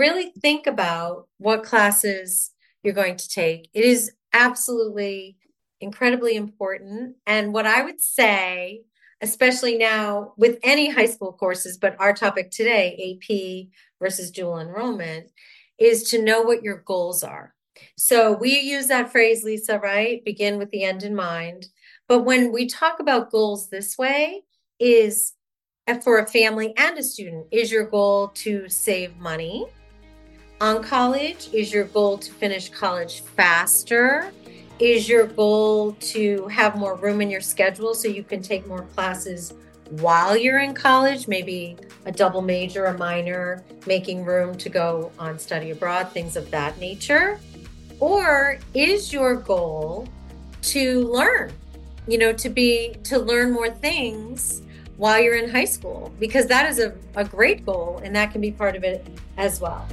really think about what classes you're going to take. It is absolutely incredibly important. And what I would say, especially now with any high school courses, but our topic today, AP versus dual enrollment, is to know what your goals are. So we use that phrase, Lisa, right? Begin with the end in mind. But when we talk about goals this way, is eh, for a family and a student, is your goal to save money? On college, is your goal to finish college faster? Is your goal to have more room in your schedule so you can take more classes while you're in college? Maybe a double major, a minor, making room to go on study abroad, things of that nature? Or is your goal to learn, you know, to be, to learn more things while you're in high school? Because that is a, a great goal and that can be part of it as well.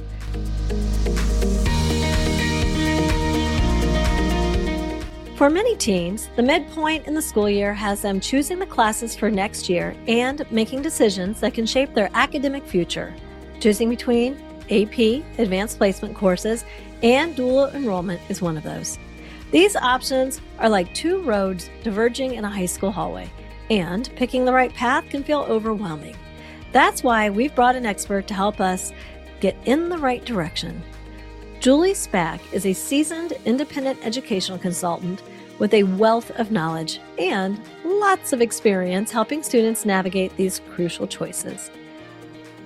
For many teens, the midpoint in the school year has them choosing the classes for next year and making decisions that can shape their academic future. Choosing between AP, advanced placement courses, and dual enrollment is one of those. These options are like two roads diverging in a high school hallway, and picking the right path can feel overwhelming. That's why we've brought an expert to help us get in the right direction. Julie Spak is a seasoned independent educational consultant with a wealth of knowledge and lots of experience helping students navigate these crucial choices.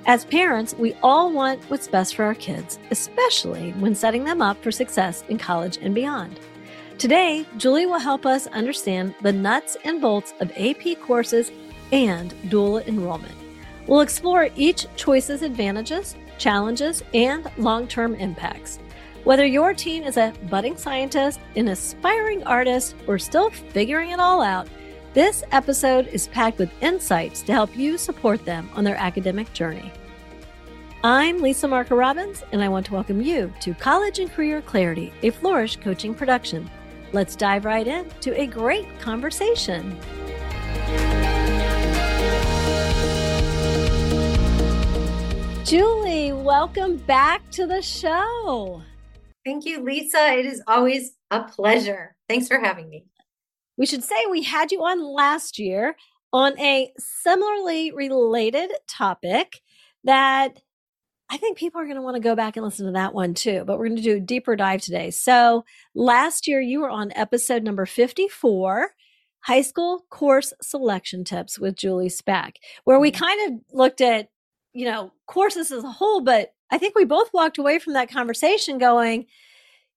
As parents, we all want what's best for our kids, especially when setting them up for success in college and beyond. Today, Julie will help us understand the nuts and bolts of AP courses and dual enrollment. We'll explore each choice's advantages, challenges, and long term impacts. Whether your teen is a budding scientist, an aspiring artist, or still figuring it all out, this episode is packed with insights to help you support them on their academic journey. I'm Lisa Marker Robbins, and I want to welcome you to College and Career Clarity, a Flourish coaching production. Let's dive right in to a great conversation. Julie, welcome back to the show. Thank you, Lisa. It is always a pleasure. Thanks for having me. We should say we had you on last year on a similarly related topic that I think people are going to want to go back and listen to that one too, but we're going to do a deeper dive today. So, last year you were on episode number 54 High School Course Selection Tips with Julie Spak, where we mm-hmm. kind of looked at, you know, courses as a whole, but I think we both walked away from that conversation going,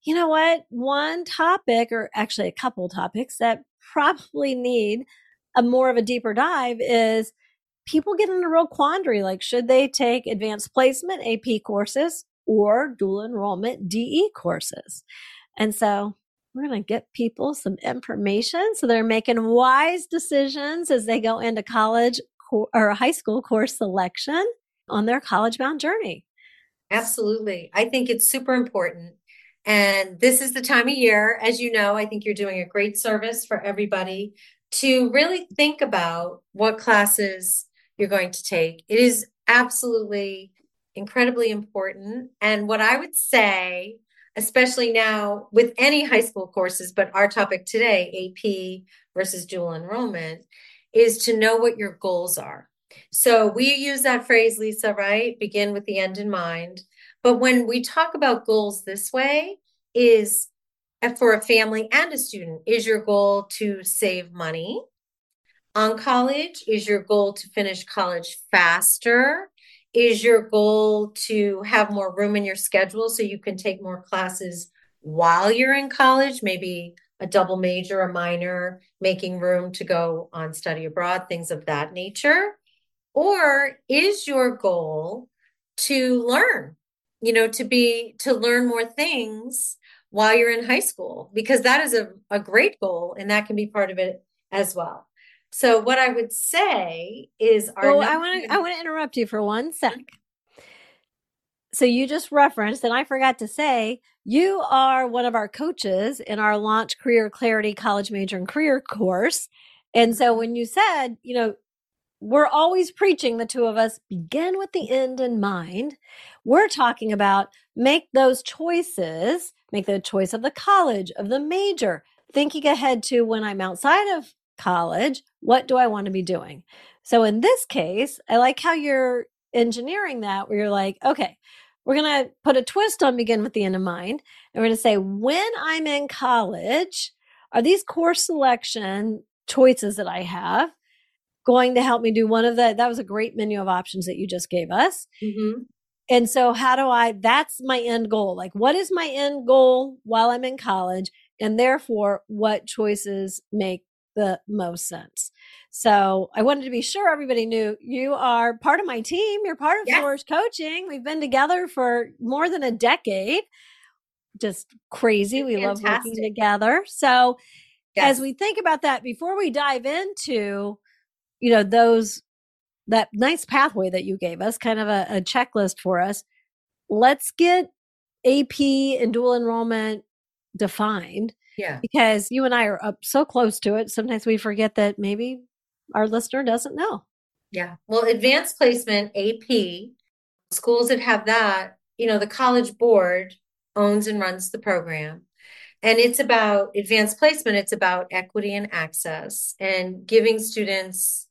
you know what? One topic, or actually a couple topics that probably need a more of a deeper dive is people get in a real quandary. Like, should they take advanced placement AP courses or dual enrollment DE courses? And so we're going to get people some information so they're making wise decisions as they go into college or high school course selection on their college bound journey. Absolutely. I think it's super important and this is the time of year, as you know, I think you're doing a great service for everybody to really think about what classes you're going to take. It is absolutely incredibly important. And what I would say, especially now with any high school courses, but our topic today, AP versus dual enrollment, is to know what your goals are. So we use that phrase, Lisa, right? Begin with the end in mind. But when we talk about goals this way, is uh, for a family and a student, is your goal to save money on college? Is your goal to finish college faster? Is your goal to have more room in your schedule so you can take more classes while you're in college? Maybe a double major, a minor, making room to go on study abroad, things of that nature? Or is your goal to learn you know, to be to learn more things while you're in high school because that is a, a great goal and that can be part of it as well. So what I would say is our I want to I want to interrupt you for one sec. So you just referenced and I forgot to say you are one of our coaches in our launch career clarity college major and career course. And so when you said, you know, we're always preaching, the two of us, begin with the end in mind. We're talking about make those choices, make the choice of the college, of the major, thinking ahead to when I'm outside of college, what do I want to be doing? So in this case, I like how you're engineering that, where you're like, okay, we're going to put a twist on begin with the end in mind. And we're going to say, when I'm in college, are these course selection choices that I have going to help me do one of the, that was a great menu of options that you just gave us. Mm-hmm. And so, how do I, that's my end goal. Like, what is my end goal while I'm in college? And therefore, what choices make the most sense. So I wanted to be sure everybody knew you are part of my team. You're part of yes. Flourish Coaching. We've been together for more than a decade. Just crazy. We Fantastic. love working together. So yes. as we think about that, before we dive into, you know, those that nice pathway that you gave us, kind of a, a checklist for us, let's get AP and dual enrollment defined yeah. Because you and I are up so close to it. Sometimes we forget that maybe our listener doesn't know. Yeah. Well, advanced placement, AP, schools that have that, you know, the College Board owns and runs the program. And it's about advanced placement, it's about equity and access and giving students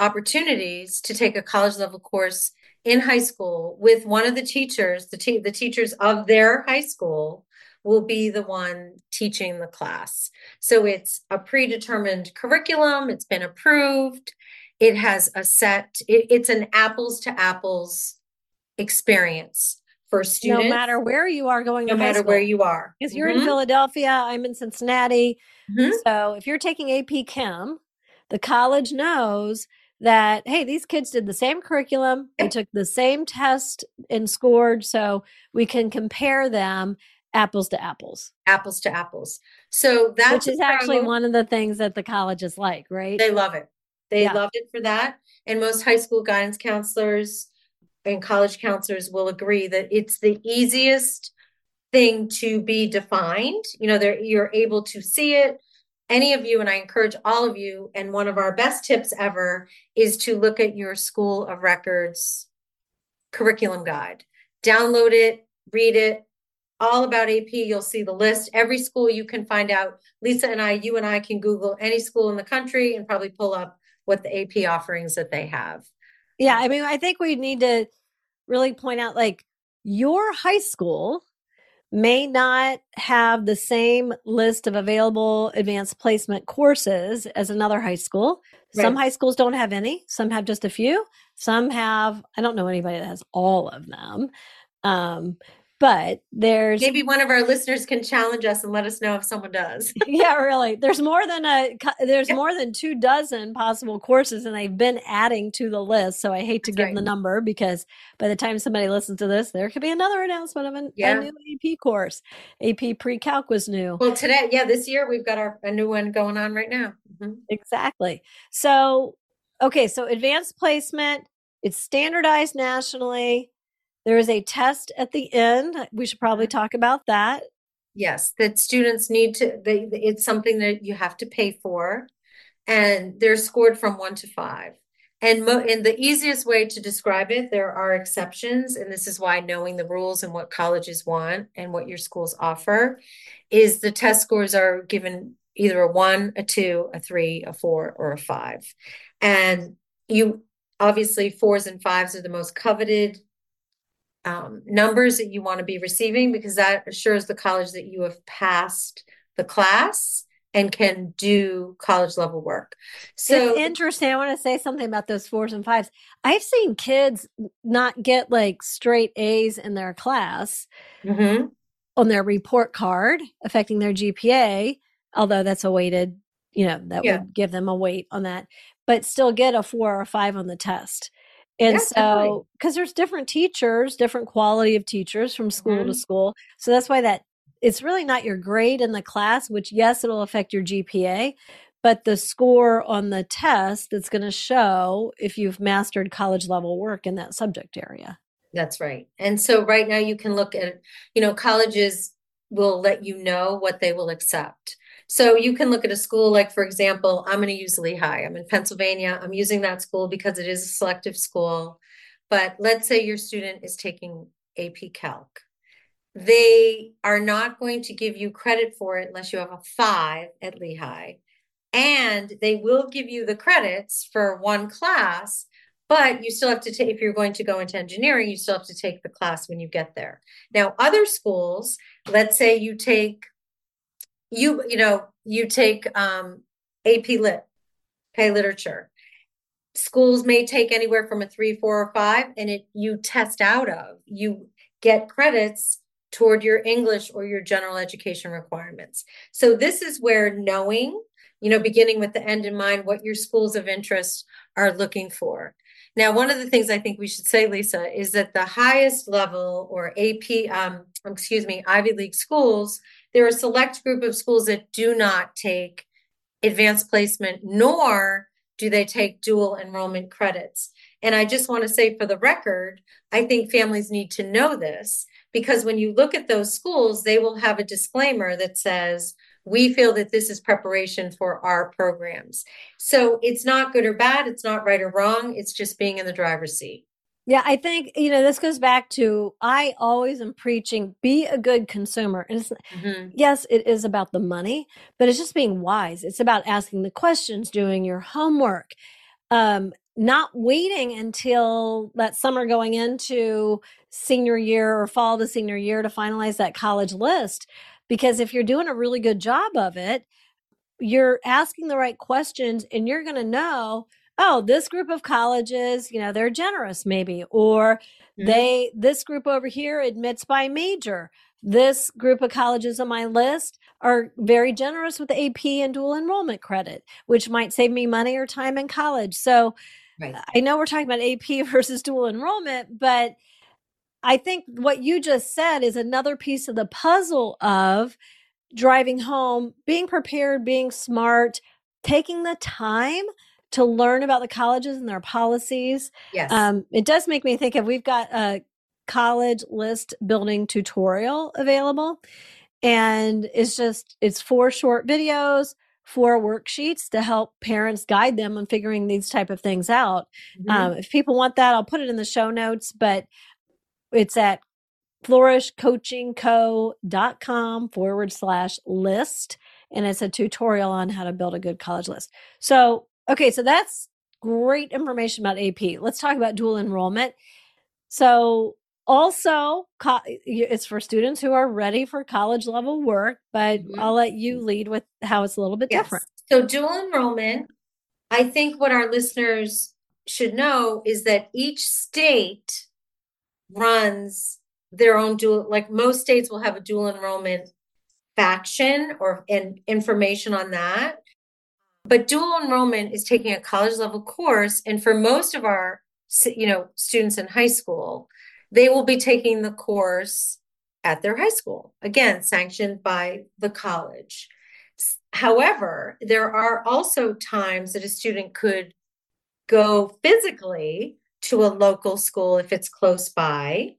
opportunities to take a college level course in high school with one of the teachers, the, te- the teachers of their high school will be the one teaching the class. So it's a predetermined curriculum, it's been approved, it has a set, it, it's an apples to apples experience for students. No matter where you are going no matter where you are. Because mm-hmm. you're in mm-hmm. Philadelphia, I'm in Cincinnati. Mm-hmm. So if you're taking AP Chem, the college knows that hey these kids did the same curriculum they took the same test and scored so we can compare them apples to apples. Apples to apples. So that's which is actually one of the things that the colleges like, right? They love it. They yeah. love it for that. And most high school guidance counselors and college counselors will agree that it's the easiest thing to be defined. You know, you're able to see it. Any of you, and I encourage all of you, and one of our best tips ever is to look at your school of records curriculum guide. Download it, read it, all about AP. You'll see the list. Every school you can find out. Lisa and I, you and I can Google any school in the country and probably pull up what the AP offerings that they have. Yeah, I mean, I think we need to really point out like your high school may not have the same list of available advanced placement courses as another high school. Right. Some high schools don't have any, some have just a few, some have, I don't know anybody that has all of them. Um, but there's maybe one of our listeners can challenge us and let us know if someone does. yeah, really. There's more than a there's more than two dozen possible courses, and they've been adding to the list. So I hate to That's give right. the number because by the time somebody listens to this, there could be another announcement of an, yeah. a new AP course. AP pre-calc was new. Well, today, yeah, this year we've got our a new one going on right now. Mm-hmm. Exactly. So, okay, so advanced placement. It's standardized nationally there is a test at the end. We should probably talk about that. Yes, that students need to, they, it's something that you have to pay for. And they're scored from one to five. And, mo- and the easiest way to describe it, there are exceptions. And this is why knowing the rules and what colleges want and what your schools offer is the test scores are given either a one, a two, a three, a four, or a five. And you obviously fours and fives are the most coveted um, numbers that you want to be receiving because that assures the college that you have passed the class and can do college level work. So it's interesting. I want to say something about those fours and fives. I've seen kids not get like straight A's in their class mm-hmm. on their report card, affecting their GPA, although that's a weighted, you know, that yeah. would give them a weight on that, but still get a four or a five on the test. And yeah, so, because there's different teachers, different quality of teachers from school mm-hmm. to school. So that's why that it's really not your grade in the class, which, yes, it'll affect your GPA, but the score on the test that's going to show if you've mastered college level work in that subject area. That's right. And so, right now, you can look at, you know, colleges will let you know what they will accept. So you can look at a school like, for example, I'm going to use Lehigh. I'm in Pennsylvania. I'm using that school because it is a selective school. But let's say your student is taking AP Calc. They are not going to give you credit for it unless you have a five at Lehigh. And they will give you the credits for one class, but you still have to take, if you're going to go into engineering, you still have to take the class when you get there. Now, other schools, let's say you take you you know you take um ap lit okay literature. Schools may take anywhere from a three four or five and it you test out of. You get credits toward your english or your general education requirements. So this is where knowing you know beginning with the end in mind what your schools of interest are looking for. Now one of the things i think we should say lisa is that the highest level or ap um, excuse me ivy league schools there are a select group of schools that do not take advanced placement, nor do they take dual enrollment credits. And I just want to say for the record, I think families need to know this because when you look at those schools, they will have a disclaimer that says, we feel that this is preparation for our programs. So it's not good or bad, it's not right or wrong, it's just being in the driver's seat. Yeah, I think, you know, this goes back to I always am preaching be a good consumer. And mm-hmm. yes, it is about the money, but it's just being wise. It's about asking the questions, doing your homework, um, not waiting until that summer going into senior year or fall to senior year to finalize that college list. Because if you're doing a really good job of it, you're asking the right questions and you're going to know oh, this group of colleges, you know, they're generous maybe, or mm-hmm. they, this group over here admits by major. This group of colleges on my list are very generous with AP and dual enrollment credit, which might save me money or time in college. So right. I know we're talking about AP versus dual enrollment, but I think what you just said is another piece of the puzzle of driving home, being prepared, being smart, taking the time to learn about the colleges and their policies. Yes. Um, it does make me think of we've got a college list building tutorial available. And it's just, it's four short videos, four worksheets to help parents guide them on figuring these type of things out. Mm-hmm. Um, if people want that, I'll put it in the show notes, but it's at flourishcoachingco.com forward slash list. And it's a tutorial on how to build a good college list. So Okay, so that's great information about AP. Let's talk about dual enrollment. So, also, it's for students who are ready for college level work, but mm-hmm. I'll let you lead with how it's a little bit yes. different. So, dual enrollment, I think what our listeners should know is that each state runs their own dual, like most states will have a dual enrollment faction or in, information on that. But dual enrollment is taking a college level course. And for most of our, you know, students in high school, they will be taking the course at their high school, again, sanctioned by the college. However, there are also times that a student could go physically to a local school if it's close by.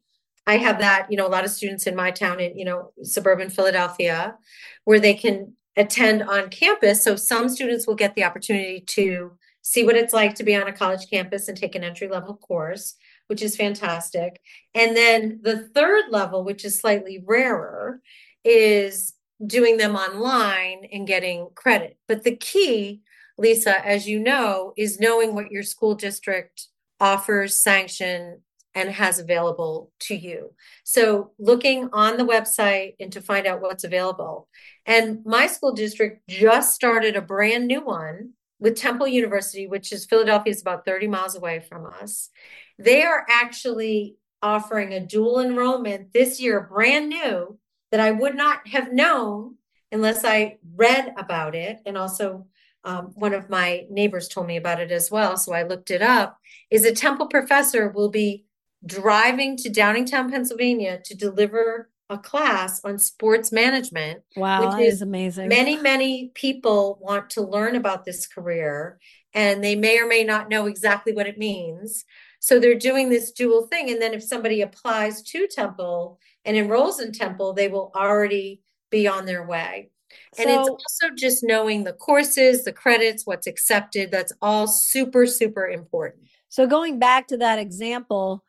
I have that, you know, a lot of students in my town in, you know, suburban Philadelphia, where they can attend on campus. So some students will get the opportunity to see what it's like to be on a college campus and take an entry level course, which is fantastic. And then the third level, which is slightly rarer, is doing them online and getting credit. But the key, Lisa, as you know, is knowing what your school district offers, sanction, and has available to you. So looking on the website and to find out what's available. And my school district just started a brand new one with Temple University, which is Philadelphia is about 30 miles away from us. They are actually offering a dual enrollment this year, brand new, that I would not have known unless I read about it. And also, um, one of my neighbors told me about it as well. So I looked it up. Is a Temple professor will be driving to Downingtown, Pennsylvania to deliver a class on sports management. Wow, which is, is amazing. Many, many people want to learn about this career and they may or may not know exactly what it means. So they're doing this dual thing. And then if somebody applies to Temple and enrolls in Temple, they will already be on their way. And so, it's also just knowing the courses, the credits, what's accepted. That's all super, super important. So, going back to that example,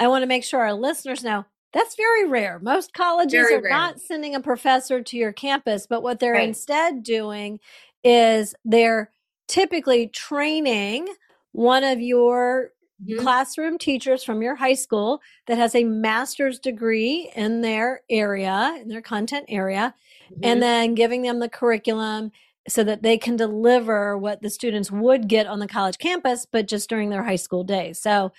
I want to make sure our listeners know that's very rare. Most colleges very are rare. not sending a professor to your campus, but what they're right. instead doing is they're typically training one of your mm-hmm. classroom teachers from your high school that has a master's degree in their area, in their content area, mm-hmm. and then giving them the curriculum so that they can deliver what the students would get on the college campus, but just during their high school days. So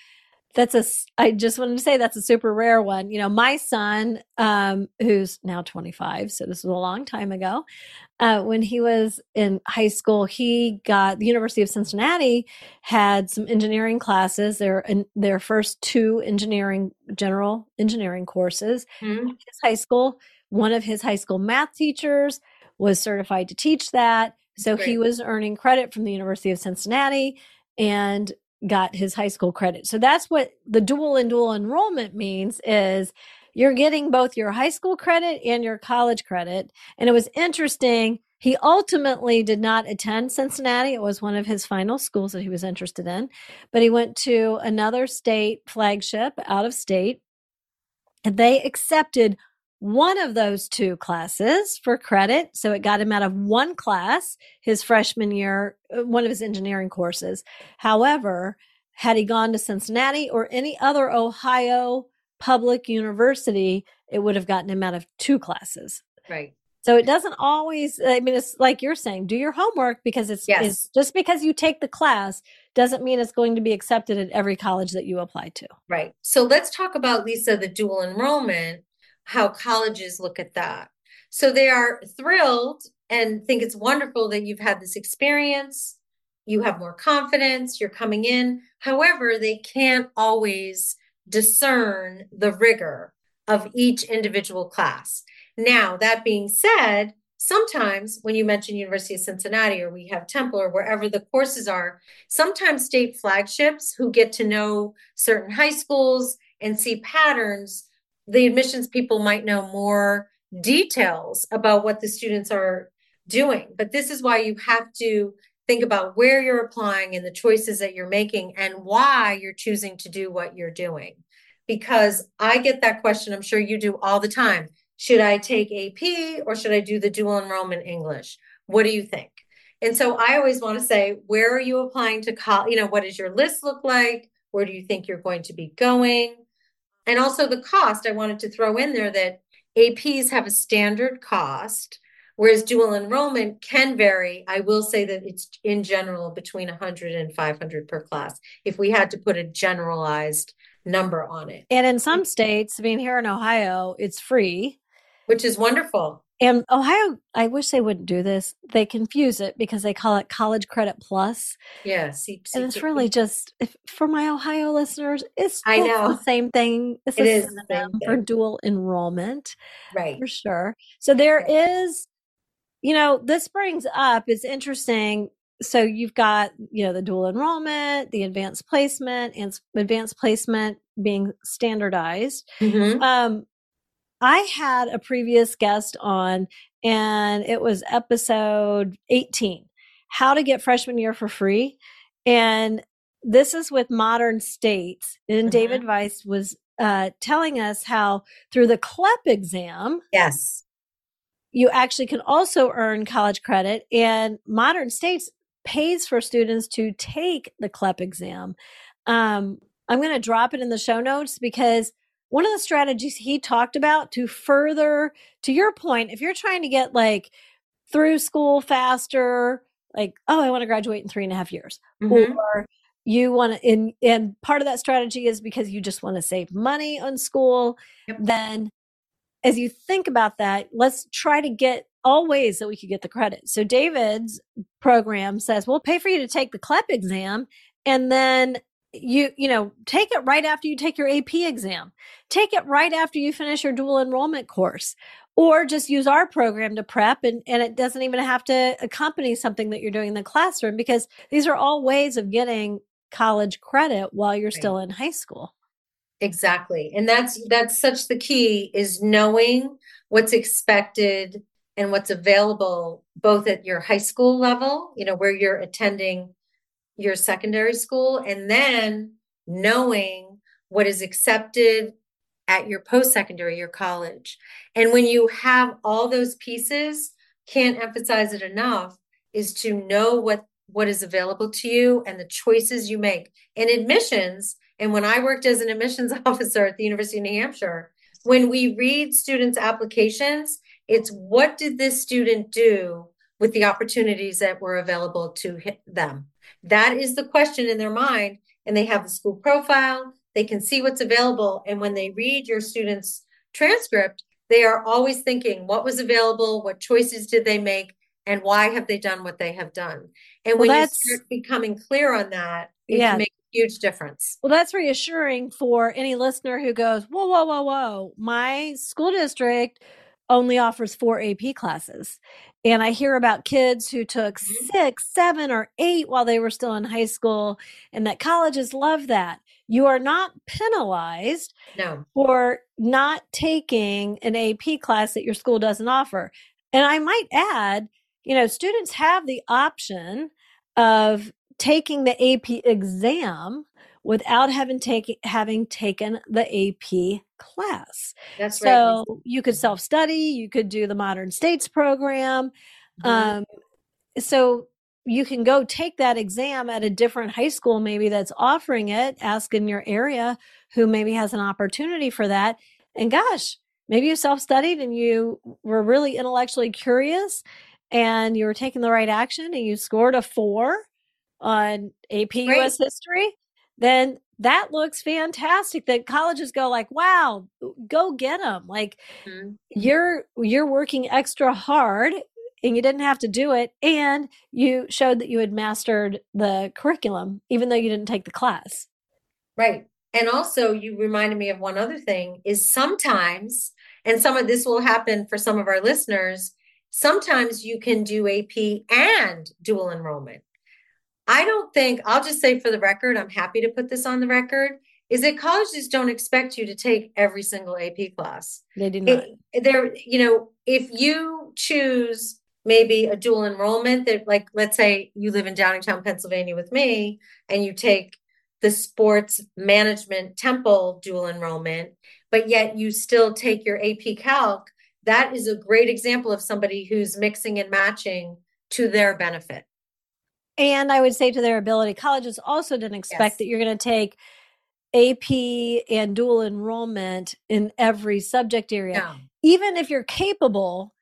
that's a i just wanted to say that's a super rare one you know my son um who's now 25 so this was a long time ago uh when he was in high school he got the university of cincinnati had some engineering classes their their first two engineering general engineering courses mm-hmm. his high school one of his high school math teachers was certified to teach that so Great. he was earning credit from the university of cincinnati and got his high school credit. So that's what the dual and dual enrollment means is you're getting both your high school credit and your college credit. And it was interesting. He ultimately did not attend Cincinnati. It was one of his final schools that he was interested in, but he went to another state flagship out of state and they accepted one of those two classes for credit. So it got him out of one class his freshman year, uh, one of his engineering courses. However, had he gone to Cincinnati or any other Ohio public university, it would have gotten him out of two classes. Right. So it doesn't always, I mean, it's like you're saying, do your homework because it's, yes. it's, just because you take the class doesn't mean it's going to be accepted at every college that you apply to. Right. So let's talk about, Lisa, the dual enrollment how colleges look at that. So they are thrilled and think it's wonderful that you've had this experience. You have more confidence, you're coming in. However, they can't always discern the rigor of each individual class. Now, that being said, sometimes when you mention University of Cincinnati or we have Temple or wherever the courses are, sometimes state flagships who get to know certain high schools and see patterns the admissions people might know more details about what the students are doing. But this is why you have to think about where you're applying and the choices that you're making and why you're choosing to do what you're doing. Because I get that question, I'm sure you do all the time. Should I take AP or should I do the dual enrollment English? What do you think? And so I always want to say, where are you applying to college? You know, what does your list look like? Where do you think you're going to be going? And also the cost, I wanted to throw in there that APs have a standard cost, whereas dual enrollment can vary. I will say that it's in general between 100 and 500 per class if we had to put a generalized number on it. And in some states, I mean, here in Ohio, it's free, which is wonderful. And Ohio, I wish they wouldn't do this. They confuse it because they call it College Credit Plus. Yeah, C- and it's really just if, for my Ohio listeners, it's I know the same thing. It's it is for dual enrollment, right? For sure. So there is, you know, this brings up. It's interesting. So you've got, you know, the dual enrollment, the advanced placement, and advanced placement being standardized. Mm-hmm. Um, I had a previous guest on, and it was episode 18 How to Get Freshman Year for Free. And this is with Modern States. And mm-hmm. David Vise was uh, telling us how through the CLEP exam, yes, you actually can also earn college credit. And Modern States pays for students to take the CLEP exam. Um, I'm going to drop it in the show notes because one of the strategies he talked about to further to your point if you're trying to get like through school faster like oh i want to graduate in three and a half years mm-hmm. or you want to and, and part of that strategy is because you just want to save money on school yep. then as you think about that let's try to get all ways that we could get the credit so david's program says we'll pay for you to take the clep exam and then you you know take it right after you take your ap exam take it right after you finish your dual enrollment course or just use our program to prep and, and it doesn't even have to accompany something that you're doing in the classroom because these are all ways of getting college credit while you're right. still in high school exactly and that's that's such the key is knowing what's expected and what's available both at your high school level, you know, where you're attending your secondary school, and then knowing what is accepted at your post secondary, your college. And when you have all those pieces, can't emphasize it enough, is to know what what is available to you and the choices you make. In admissions, and when I worked as an admissions officer at the University of New Hampshire, when we read students' applications, it's what did this student do with the opportunities that were available to them? That is the question in their mind. And they have the school profile, they can see what's available. And when they read your student's transcript, they are always thinking what was available, what choices did they make, and why have they done what they have done. And when well, you start becoming clear on that, it yeah. can make a huge difference. Well, that's reassuring for any listener who goes, whoa, whoa, whoa, whoa. My school district only offers four AP classes. And I hear about kids who took mm-hmm. six, seven, or eight while they were still in high school, and that colleges love that. You are not penalized no. for not taking an AP class that your school doesn't offer. And I might add, you know, students have the option of taking the AP exam without having taken having taken the AP class. That's so right. you could self study. You could do the Modern States program. Mm-hmm. Um, so you can go take that exam at a different high school, maybe that's offering it. Ask in your area who maybe has an opportunity for that. And gosh, maybe you self studied and you were really intellectually curious and you were taking the right action and you scored a four on AP Great. US history then that looks fantastic that colleges go like wow go get them like mm-hmm. you're you're working extra hard and you didn't have to do it and you showed that you had mastered the curriculum even though you didn't take the class. Right and also you reminded me of one other thing is sometimes and some of this will happen for some of our listeners sometimes you can do ap and dual enrollment I don't think, I'll just say for the record, I'm happy to put this on the record, is that colleges don't expect you to take every single AP class. They do not. It, they're, you know, if you choose maybe a dual enrollment that, like, let's say you live in Downingtown, Pennsylvania with me, and you take the sports management temple dual enrollment, but yet you still take your AP Calc, that is a great example of somebody who's mixing and matching to their benefit. And I would say to their ability, colleges also didn't expect yes. that you're going to take AP and dual enrollment in every subject area. No. Even if you're capable,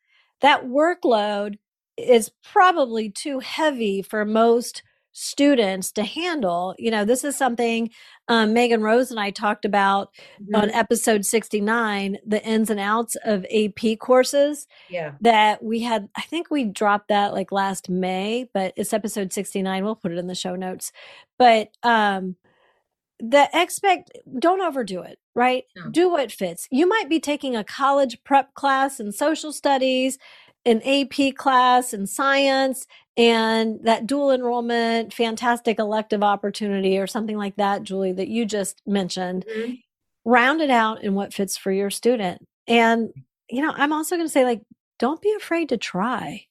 that workload is probably too heavy for most students to handle. You know, this is something um, Megan Rose and I talked about mm-hmm. on episode 69, the ins and outs of AP courses. Yeah. That we had, I think we dropped that like last May, but it's episode 69. We'll put it in the show notes. But um, the expect, don't overdo it, right? No. Do what fits. You might be taking a college prep class in social studies an AP class in science and that dual enrollment, fantastic elective opportunity or something like that, Julie, that you just mentioned, mm-hmm. round it out in what fits for your student. And, you know, I'm also going to say, like, don't be afraid to try,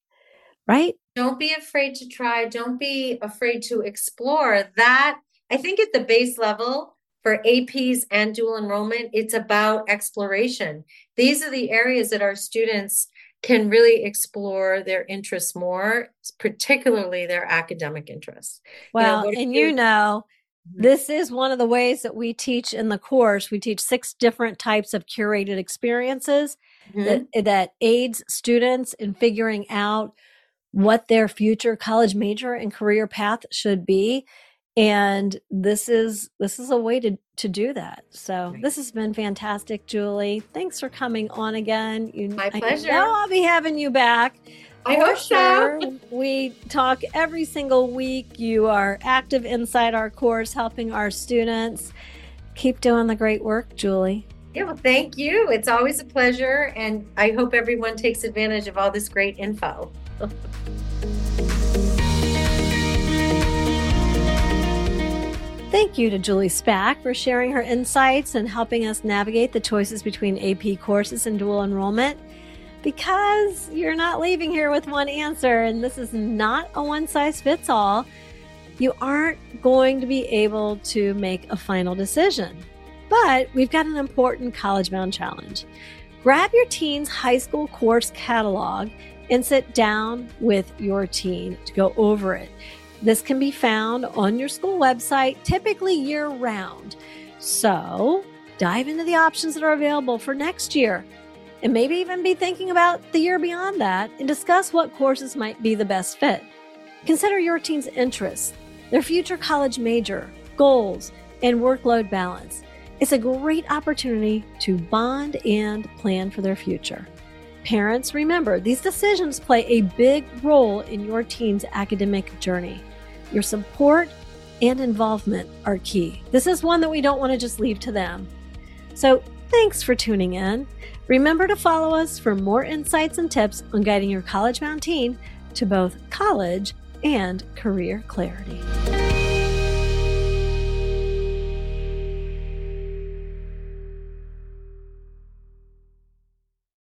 right? Don't be afraid to try. Don't be afraid to explore that. I think at the base level, for APs and dual enrollment, it's about exploration. These are the areas that our students can really explore their interests more, particularly their academic interests. Well, you know, and you, know, this is one of the ways that we teach in the course. We teach six different types of curated experiences mm-hmm. that, that aids students in figuring out what their future college major and career path should be and this is this is a way to to do that so this has been fantastic julie thanks for coming on again you, my pleasure I i'll be having you back I hope sure. so. We talk every single week. You are active inside our course, helping our students. Keep doing the great work, Julie. Yeah, well, thank you. It's always a pleasure. And I hope everyone takes advantage of all this great info. Thank you to Julie Spak for sharing her insights and helping us navigate the choices between AP courses and dual enrollment. because you're not leaving here with one answer, and this is not a one size fits all, you aren't going to be able to make a final decision. But we've got an important college bound challenge. Grab your teen's high school course catalog and sit down with your teen to go over it. This can be found on your school website, typically year round. So dive into the options that are available for next year and maybe even be thinking about the year beyond that and discuss what courses might be the best fit. Consider your teen's interests, their future college major, goals, and workload balance. It's a great opportunity to bond and plan for their future. Parents, remember these decisions play a big role in your teen's academic journey. Your support and involvement are key. This is one that we don't want to just leave to them. So, thanks for tuning in. Remember to follow us for more insights and tips on guiding your college bound teen to both college and career clarity.